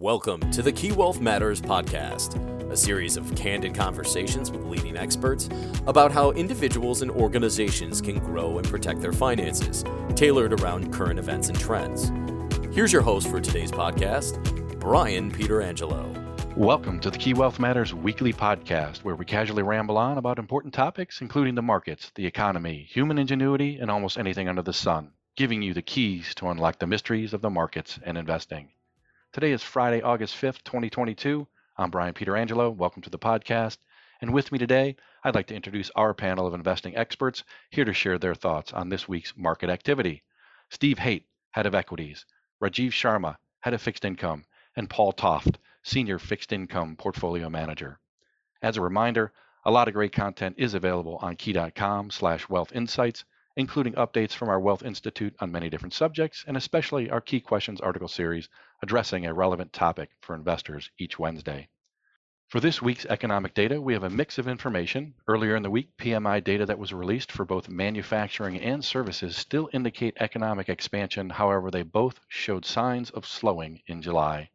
Welcome to the Key Wealth Matters podcast, a series of candid conversations with leading experts about how individuals and organizations can grow and protect their finances, tailored around current events and trends. Here's your host for today's podcast, Brian Pietrangelo. Welcome to the Key Wealth Matters weekly podcast, where we casually ramble on about important topics, including the markets, the economy, human ingenuity, and almost anything under the sun, giving you the keys to unlock the mysteries of the markets and investing. Today is Friday, August 5th, 2022. I'm Brian Pietrangelo. Welcome to the podcast. And with me today, I'd like to introduce our panel of investing experts here to share their thoughts on this week's market activity. Steve Hoedt, Head of Equities, Rajiv Sharma, Head of Fixed Income, and Paul Toft, Senior Fixed Income Portfolio Manager. As a reminder, a lot of great content is available on key.com slash wealth insights, including updates from our Wealth Institute on many different subjects, and especially our Key Questions article series addressing a relevant topic for investors each Wednesday. For this week's economic data, we have a mix of information. Earlier in the week, PMI data that was released for both manufacturing and services still indicate economic expansion. However, they both showed signs of slowing in July.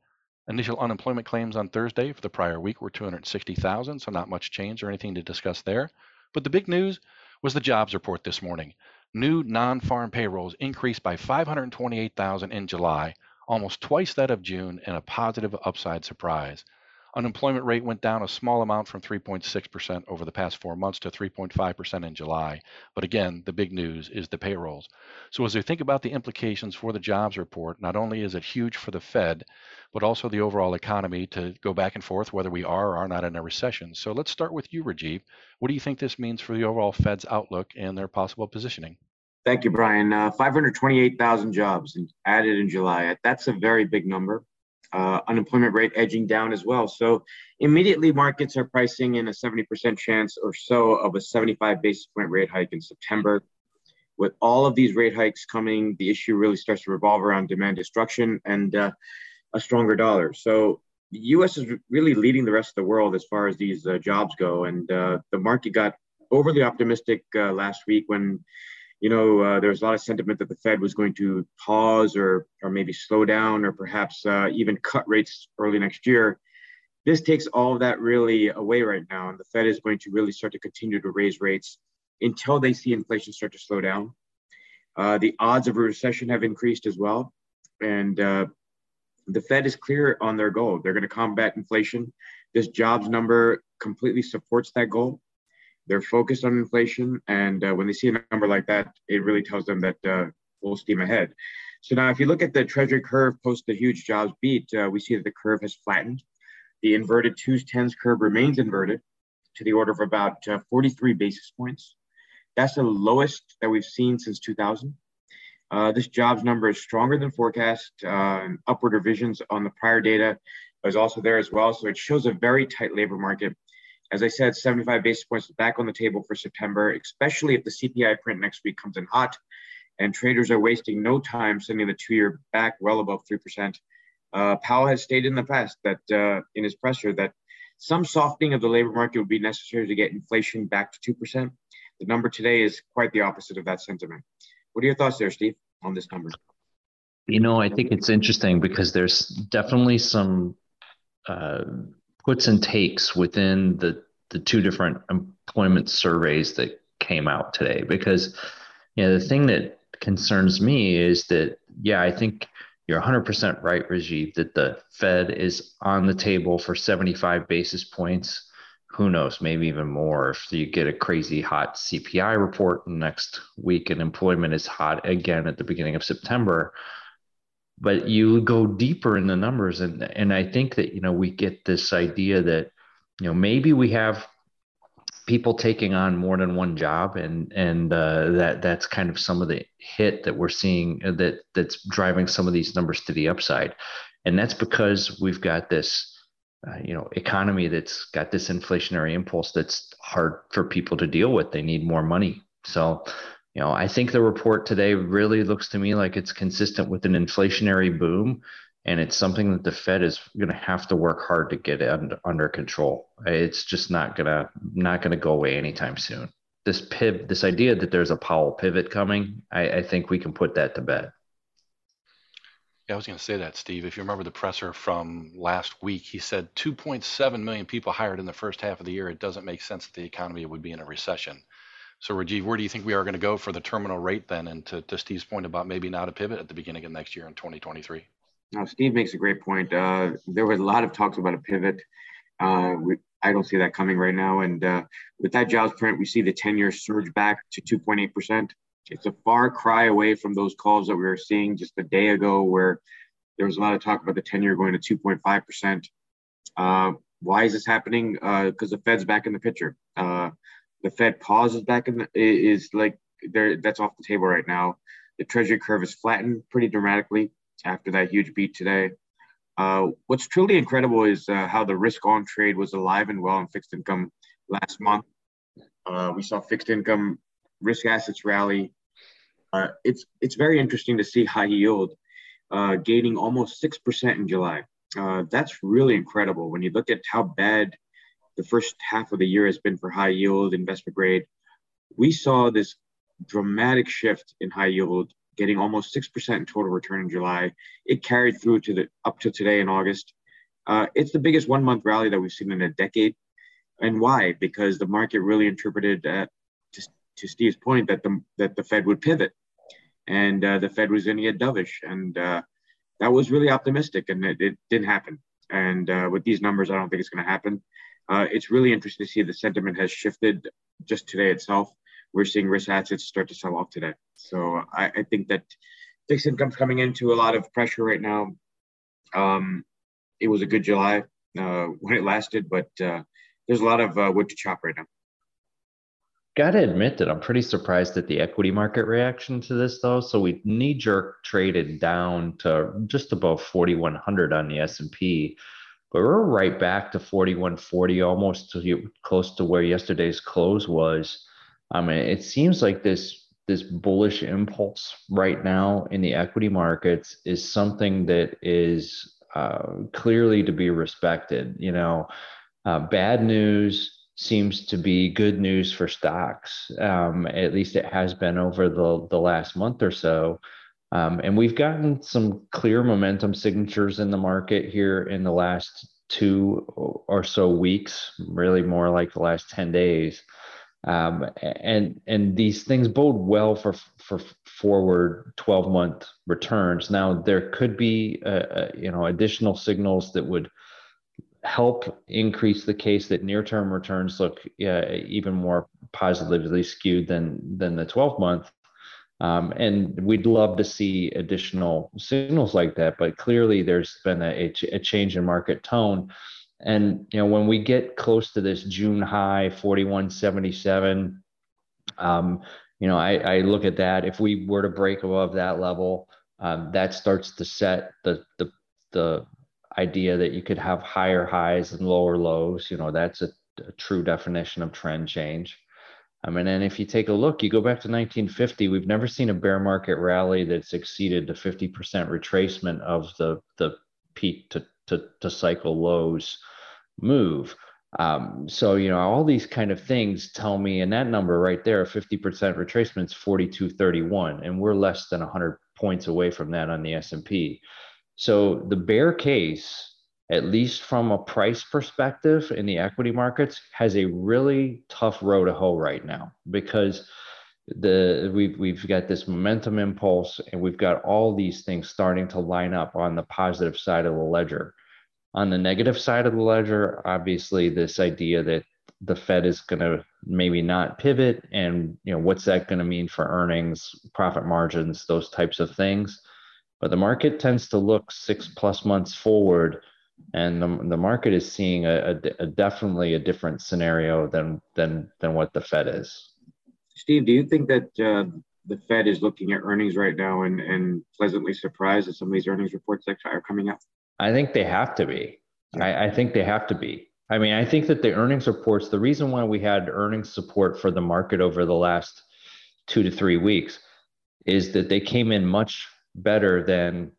Initial unemployment claims on Thursday for the prior week were 260,000, so not much change or anything to discuss there. But the big news was the jobs report this morning. New non farm payrolls increased by 528,000 in July, almost twice that of June, and a positive upside surprise. Unemployment rate went down a small amount from 3.6% over the past four months to 3.5% in July. But again, the big news is the payrolls. So as we think about the implications for the jobs report, not only is it huge for the Fed, but also the overall economy to go back and forth whether we are or are not in a recession. So let's start with you, Rajiv. What do you think this means for the overall Fed's outlook and their possible positioning? Thank you, Brian. Uh, 528,000 jobs added in July. That's a very big number. Uh, unemployment rate edging down as well. So immediately markets are pricing in a 70% chance or so of a 75 basis point rate hike in September. With all of these rate hikes coming, the issue really starts to revolve around demand destruction and uh, a stronger dollar. So the U.S. is really leading the rest of the world as far as these uh, jobs go. And uh, the market got overly optimistic uh, last week when, you know, uh, there was a lot of sentiment that the Fed was going to pause or or maybe slow down or perhaps uh, even cut rates early next year. This takes all of that really away right now, and the Fed is going to really start to continue to raise rates until they see inflation start to slow down. Uh, the odds of a recession have increased as well, and the Fed is clear on their goal. They're going to combat inflation. This jobs number completely supports that goal. They're focused on inflation. And uh, when they see a number like that, it really tells them that uh, full steam ahead. So now, if you look at the Treasury curve post the huge jobs beat, uh, we see that the curve has flattened. The inverted twos tens curve remains inverted to the order of about uh, 43 basis points. That's the lowest that we've seen since 2000. Uh, this jobs number is stronger than forecast. Uh, upward revisions on the prior data is also there as well. So it shows a very tight labor market. As I said, 75 basis points back on the table for September, especially if the CPI print next week comes in hot and traders are wasting no time sending the two-year back well above 3%. Uh, Powell has stated in the past that uh, in his presser that some softening of the labor market would be necessary to get inflation back to 2%. The number today is quite the opposite of that sentiment. What are your thoughts there, Steve, on this number? You know, I think it's interesting because there's definitely some uh, puts and takes within the the two different employment surveys that came out today. Because you know, the thing that concerns me is that yeah, I think you're 100% right, Rajiv, that the Fed is on the table for 75 basis points who knows, maybe even more if you get a crazy hot CPI report next week and employment is hot again at the beginning of September. But you go deeper in the numbers, and and I think that you know we get this idea that you know maybe we have people taking on more than one job, and and uh, that that's kind of some of the hit that we're seeing uh, that that's driving some of these numbers to the upside, and that's because we've got this uh, you know economy that's got this inflationary impulse that's hard for people to deal with. They need more money. So you know i think the report today really looks to me like it's consistent with an inflationary boom and it's something that the fed is going to have to work hard to get under, control it's just not going to not to go away anytime soon this pivot this idea that there's a powell pivot coming I, I think we can put that to bed Yeah, I was going to say that, Steve. If you remember the presser from last week, he said 2.7 million people hired in the first half of the year. It doesn't make sense that the economy would be in a recession. So, Rajiv, where do you think we are going to go for the terminal rate then? And to, to Steve's point about maybe not a pivot at the beginning of next year in 2023. Now, Steve makes a great point. Uh, there was a lot of talks about a pivot. Uh, we, I don't see that coming right now. And uh, with that jobs print, we see the 10 year surge back to 2.8%. It's a far cry away from those calls that we were seeing just a day ago, where there was a lot of talk about the 10 year going to 2.5%. Uh, why is this happening? Because uh, the Fed's back in the picture. The Fed pause is back in the, is like there that's off the table right now. The Treasury curve is flattened pretty dramatically after that huge beat today. Uh, what's truly incredible is uh, how the risk on trade was alive and well in fixed income last month. Uh, we saw fixed income risk assets rally. Uh, it's it's very interesting to see high yield uh, gaining almost six percent in July. Uh, that's really incredible when you look at how bad the first half of the year has been for high yield investment grade. We saw this dramatic shift in high yield getting almost 6% in total return in July. It carried through to the up to today in August. Uh, it's the biggest one month rally that we've seen in a decade. And why? Because the market really interpreted, uh, to, to, Steve's point, that the, that the Fed would pivot and uh, the Fed was going to get dovish. And uh, that was really optimistic and it, it didn't happen. And uh, with these numbers, I don't think it's going to happen. Uh, it's really interesting to see the sentiment has shifted just today itself we're seeing risk assets start to sell off today. So I, I think that fixed income's coming into a lot of pressure right now. Um, it was a good July uh, when it lasted, but uh, there's a lot of uh, wood to chop right now. Got to admit that I'm pretty surprised at the equity market reaction to this, though. So we knee jerk traded down to just above 4,100 on the S&P, but we're right back to 4,140, almost to, close to where yesterday's close was. I mean, it seems like this this bullish impulse right now in the equity markets is something that is uh, clearly to be respected. You know, uh, bad news seems to be good news for stocks. Um, at least it has been over the the last month or so. Um, and we've gotten some clear momentum signatures in the market here in the last two or so weeks, really more like the last 10 days. Um, and and these things bode well for for forward 12 month returns. Now there could be uh, uh, you know additional signals that would help increase the case that near term returns look uh, even more positively skewed than than the 12 month. Um, and we'd love to see additional signals like that, but clearly there's been a, a change in market tone and you know, when we get close to this June high, 4177, um, you know, I, I look at that. If we were to break above that level, um, that starts to set the the the idea that you could have higher highs and lower lows. You know, that's a, a true definition of trend change. I mean, and if you take a look, you go back to 1950, we've never seen a bear market rally that's exceeded the 50% retracement of the the peak to to, to cycle lows move. Um, so, you know, all these kind of things tell me, and that number right there, 50% retracement is 4231, and we're less than 100 points away from that on the S&P. So the bear case, at least from a price perspective in the equity markets, has a really tough row to hoe right now because the we've we've got this momentum impulse and we've got all these things starting to line up on the positive side of the ledger. On the negative side of the ledger obviously this idea that the fed is going to maybe not pivot and you know what's that going to mean for earnings profit margins those types of things. But the market tends to look six plus months forward and the, the market is seeing a, a, a definitely a different scenario than than than what the fed is Steve, do you think that uh, the Fed is looking at earnings right now and, and pleasantly surprised at some of these earnings reports that are coming out? I think they have to be. I, I think they have to be. I mean, I think that the earnings reports, the reason why we had earnings support for the market over the last two to three weeks is that they came in much better than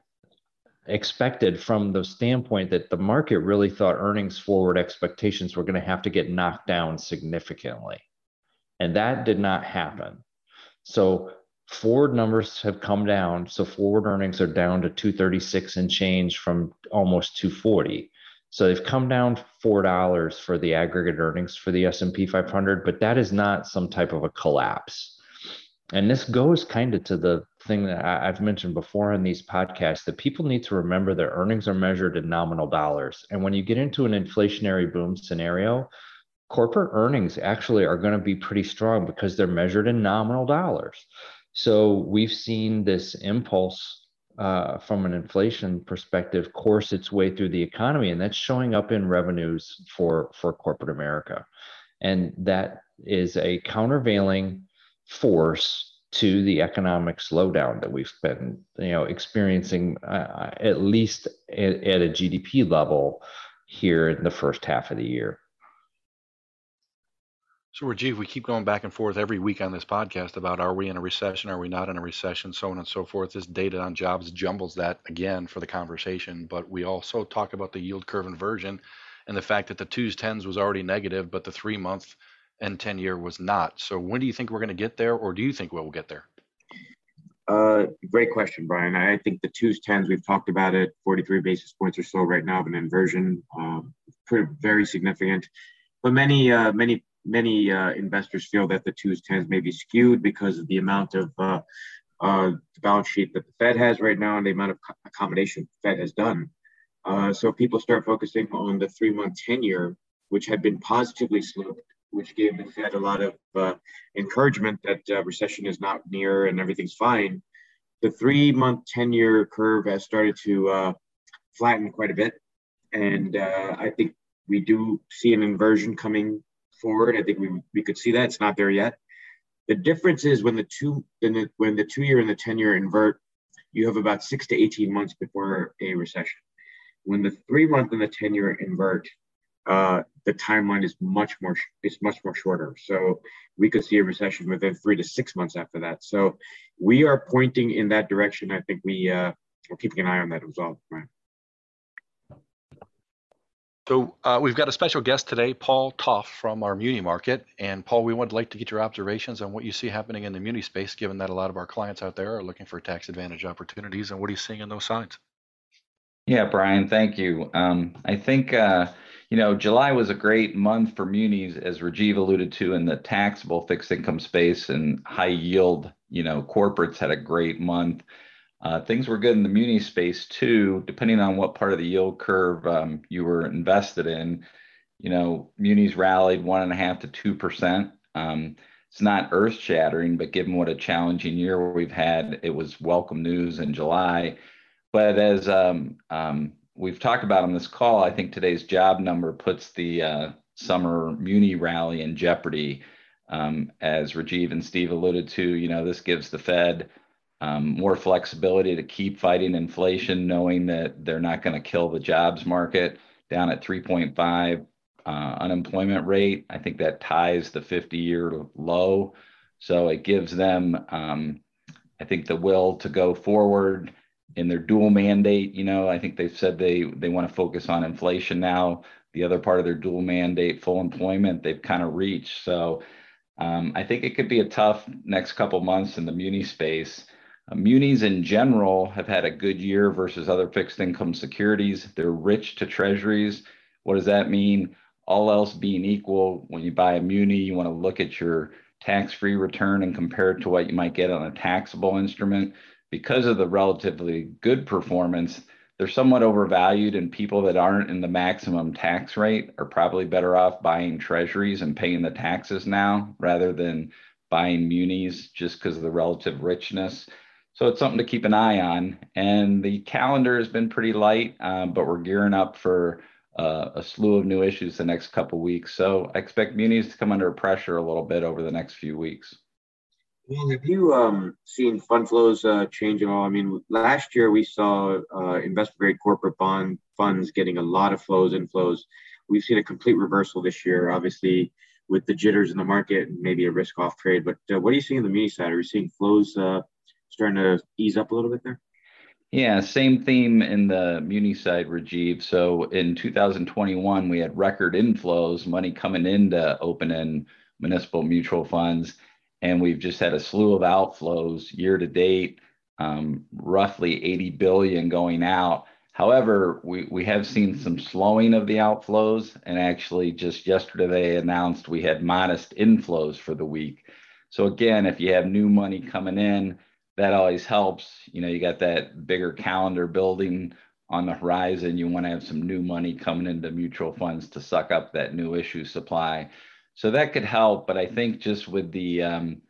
expected from the standpoint that the market really thought earnings forward expectations were going to have to get knocked down significantly. And that did not happen. So forward numbers have come down. So forward earnings are down to 236 and change from almost 240. So they've come down four dollars for the aggregate earnings for the S&P 500, but that is not some type of a collapse. And this goes kind of to the thing that I've mentioned before in these podcasts that people need to remember their earnings are measured in nominal dollars. And when you get into an inflationary boom scenario, corporate earnings actually are going to be pretty strong because they're measured in nominal dollars. So we've seen this impulse uh, from an inflation perspective course its way through the economy, and that's showing up in revenues for for corporate America, and that is a countervailing force to the economic slowdown that we've been you know experiencing uh, at least at, at a GDP level here in the first half of the year. So, Rajiv, we keep going back and forth every week on this podcast about are we in a recession, are we not in a recession, so on and so forth. This data on jobs jumbles that again for the conversation, but we also talk about the yield curve inversion and the fact that the twos, tens was already negative, but the three month and 10 year was not. So, when do you think we're going to get there, or do you think we'll get there? Uh, great question, Brian. I think the twos, tens, we've talked about it, 43 basis points or so right now of an inversion, um, pretty, very significant. But many, uh, many many uh, investors feel that the twos tens may be skewed because of the amount of uh, uh, the balance sheet that the Fed has right now and the amount of accommodation the Fed has done. Uh, so people start focusing on the three month 10 year, which had been positively sloped, which gave the Fed a lot of uh, encouragement that uh, recession is not near and everything's fine. The three month 10 year curve has started to flatten quite a bit. And I think we do see an inversion coming forward. I think we, we could see that. It's not there yet. The difference is when the two when the two year and the 10 year invert, you have about six to 18 months before a recession. When the three month and the 10 year invert, uh, the timeline is much more is much more shorter. So we could see a recession within three to six months after that. So we are pointing in that direction. I think we uh, are keeping an eye on that as well. Right. So uh, we've got a special guest today, Paul Toft from our Muni Market. And Paul, we would like to get your observations on what you see happening in the Muni space, given that a lot of our clients out there are looking for tax advantage opportunities. And what are you seeing in those signs? Yeah, Brian, thank you. Um, I think, uh, you know, July was a great month for munis, as Rajiv alluded to, in the taxable fixed income space and high yield, you know, corporates had a great month. Uh, things were good in the muni space too, depending on what part of the yield curve um, you were invested in. You know, munis rallied one and a half to two percent. Um, it's not earth shattering, but given what a challenging year we've had, it was welcome news in July. But as um, um we've talked about on this call, I think today's job number puts the uh, summer muni rally in jeopardy. Um, as Rajiv and Steve alluded to, you know, this gives the Fed um, more flexibility to keep fighting inflation, knowing that they're not going to kill the jobs market down at 3.5 uh, unemployment rate. I think that ties the 50 year low. So it gives them, um, I think, the will to go forward in their dual mandate. You know, I think they've said they, they want to focus on inflation now. The other part of their dual mandate, full employment, they've kind of reached. So um, I think it could be a tough next couple months in the muni space. Uh, munis in general have had a good year versus other fixed income securities. They're rich to treasuries. What does that mean? All else being equal, when you buy a muni, you want to look at your tax free return and compare it to what you might get on a taxable instrument. Because of the relatively good performance, they're somewhat overvalued, and people that aren't in the maximum tax rate are probably better off buying treasuries and paying the taxes now rather than buying munis just because of the relative richness. So it's something to keep an eye on. And the calendar has been pretty light, um, but we're gearing up for uh, a slew of new issues the next couple weeks. So I expect munis to come under pressure a little bit over the next few weeks. Well, have you um, seen fund flows uh, change at all? I mean, last year we saw uh, investment grade corporate bond funds getting a lot of flows, inflows. We've seen a complete reversal this year, obviously, with the jitters in the market and maybe a risk off trade. But uh, what are you seeing on the muni side? Are you seeing flows uh, starting to ease up a little bit there? Yeah, same theme in the muni side, Rajiv. So in 2021, we had record inflows, money coming into open end municipal mutual funds. And we've just had a slew of outflows year to date, um, roughly 80 billion going out. However, we, we have seen some slowing of the outflows, and actually just yesterday they announced we had modest inflows for the week. So again, if you have new money coming in, that always helps. You know, you got that bigger calendar building on the horizon. You want to have some new money coming into mutual funds to suck up that new issue supply. So that could help, but I think just with the um,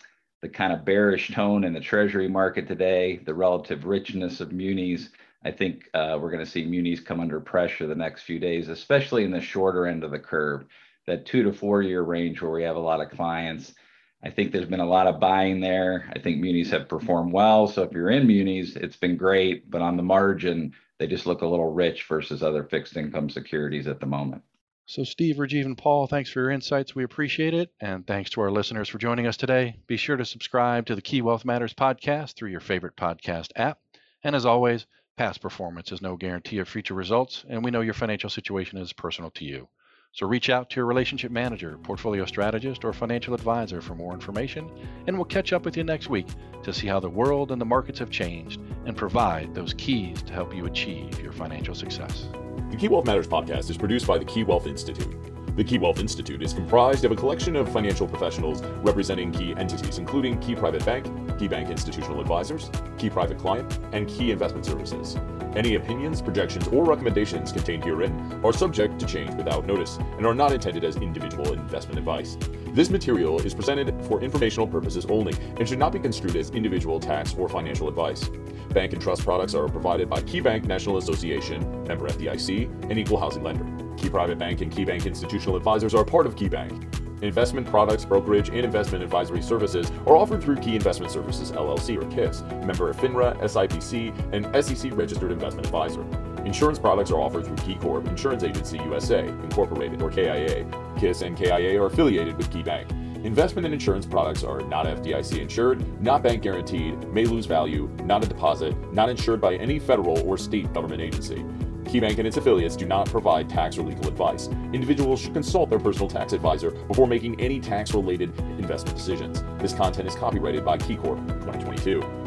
the kind of bearish tone in the treasury market today, the relative richness of munis, I think uh, we're going to see munis come under pressure the next few days, especially in the shorter end of the curve, that two to four year range where we have a lot of clients. I think there's been a lot of buying there. I think munis have performed well. So if you're in munis, it's been great, but on the margin, they just look a little rich versus other fixed income securities at the moment. So, Steve, Rajiv, and Paul, thanks for your insights. We appreciate it. And thanks to our listeners for joining us today. Be sure to subscribe to the Key Wealth Matters podcast through your favorite podcast app. And as always, past performance is no guarantee of future results, and we know your financial situation is personal to you. So reach out to your relationship manager, portfolio strategist, or financial advisor for more information, and we'll catch up with you next week to see how the world and the markets have changed and provide those keys to help you achieve your financial success. The Key Wealth Matters podcast is produced by the Key Wealth Institute. The Key Wealth Institute is comprised of a collection of financial professionals representing key entities, including Key Private Bank, Key Bank Institutional Advisors, Key Private Client, and Key Investment Services. Any opinions, projections, or recommendations contained herein are subject to change without notice and are not intended as individual investment advice. This material is presented for informational purposes only and should not be construed as individual tax or financial advice. Bank and trust products are provided by KeyBank National Association, member FDIC, and equal housing lender. Key Private Bank and KeyBank Institutional Advisors are part of KeyBank. Investment products, brokerage, and investment advisory services are offered through Key Investment Services LLC or KISS, member of FINRA, SIPC, and SEC registered investment advisor. Insurance products are offered through KeyCorp Insurance Agency USA, Incorporated, or KIA. KISS and KIA are affiliated with KeyBank. Investment and insurance products are not FDIC insured, not bank guaranteed, may lose value, not a deposit, not insured by any federal or state government agency. KeyBank and its affiliates do not provide tax or legal advice. Individuals should consult their personal tax advisor before making any tax related investment decisions. This content is copyrighted by KeyCorp 2022.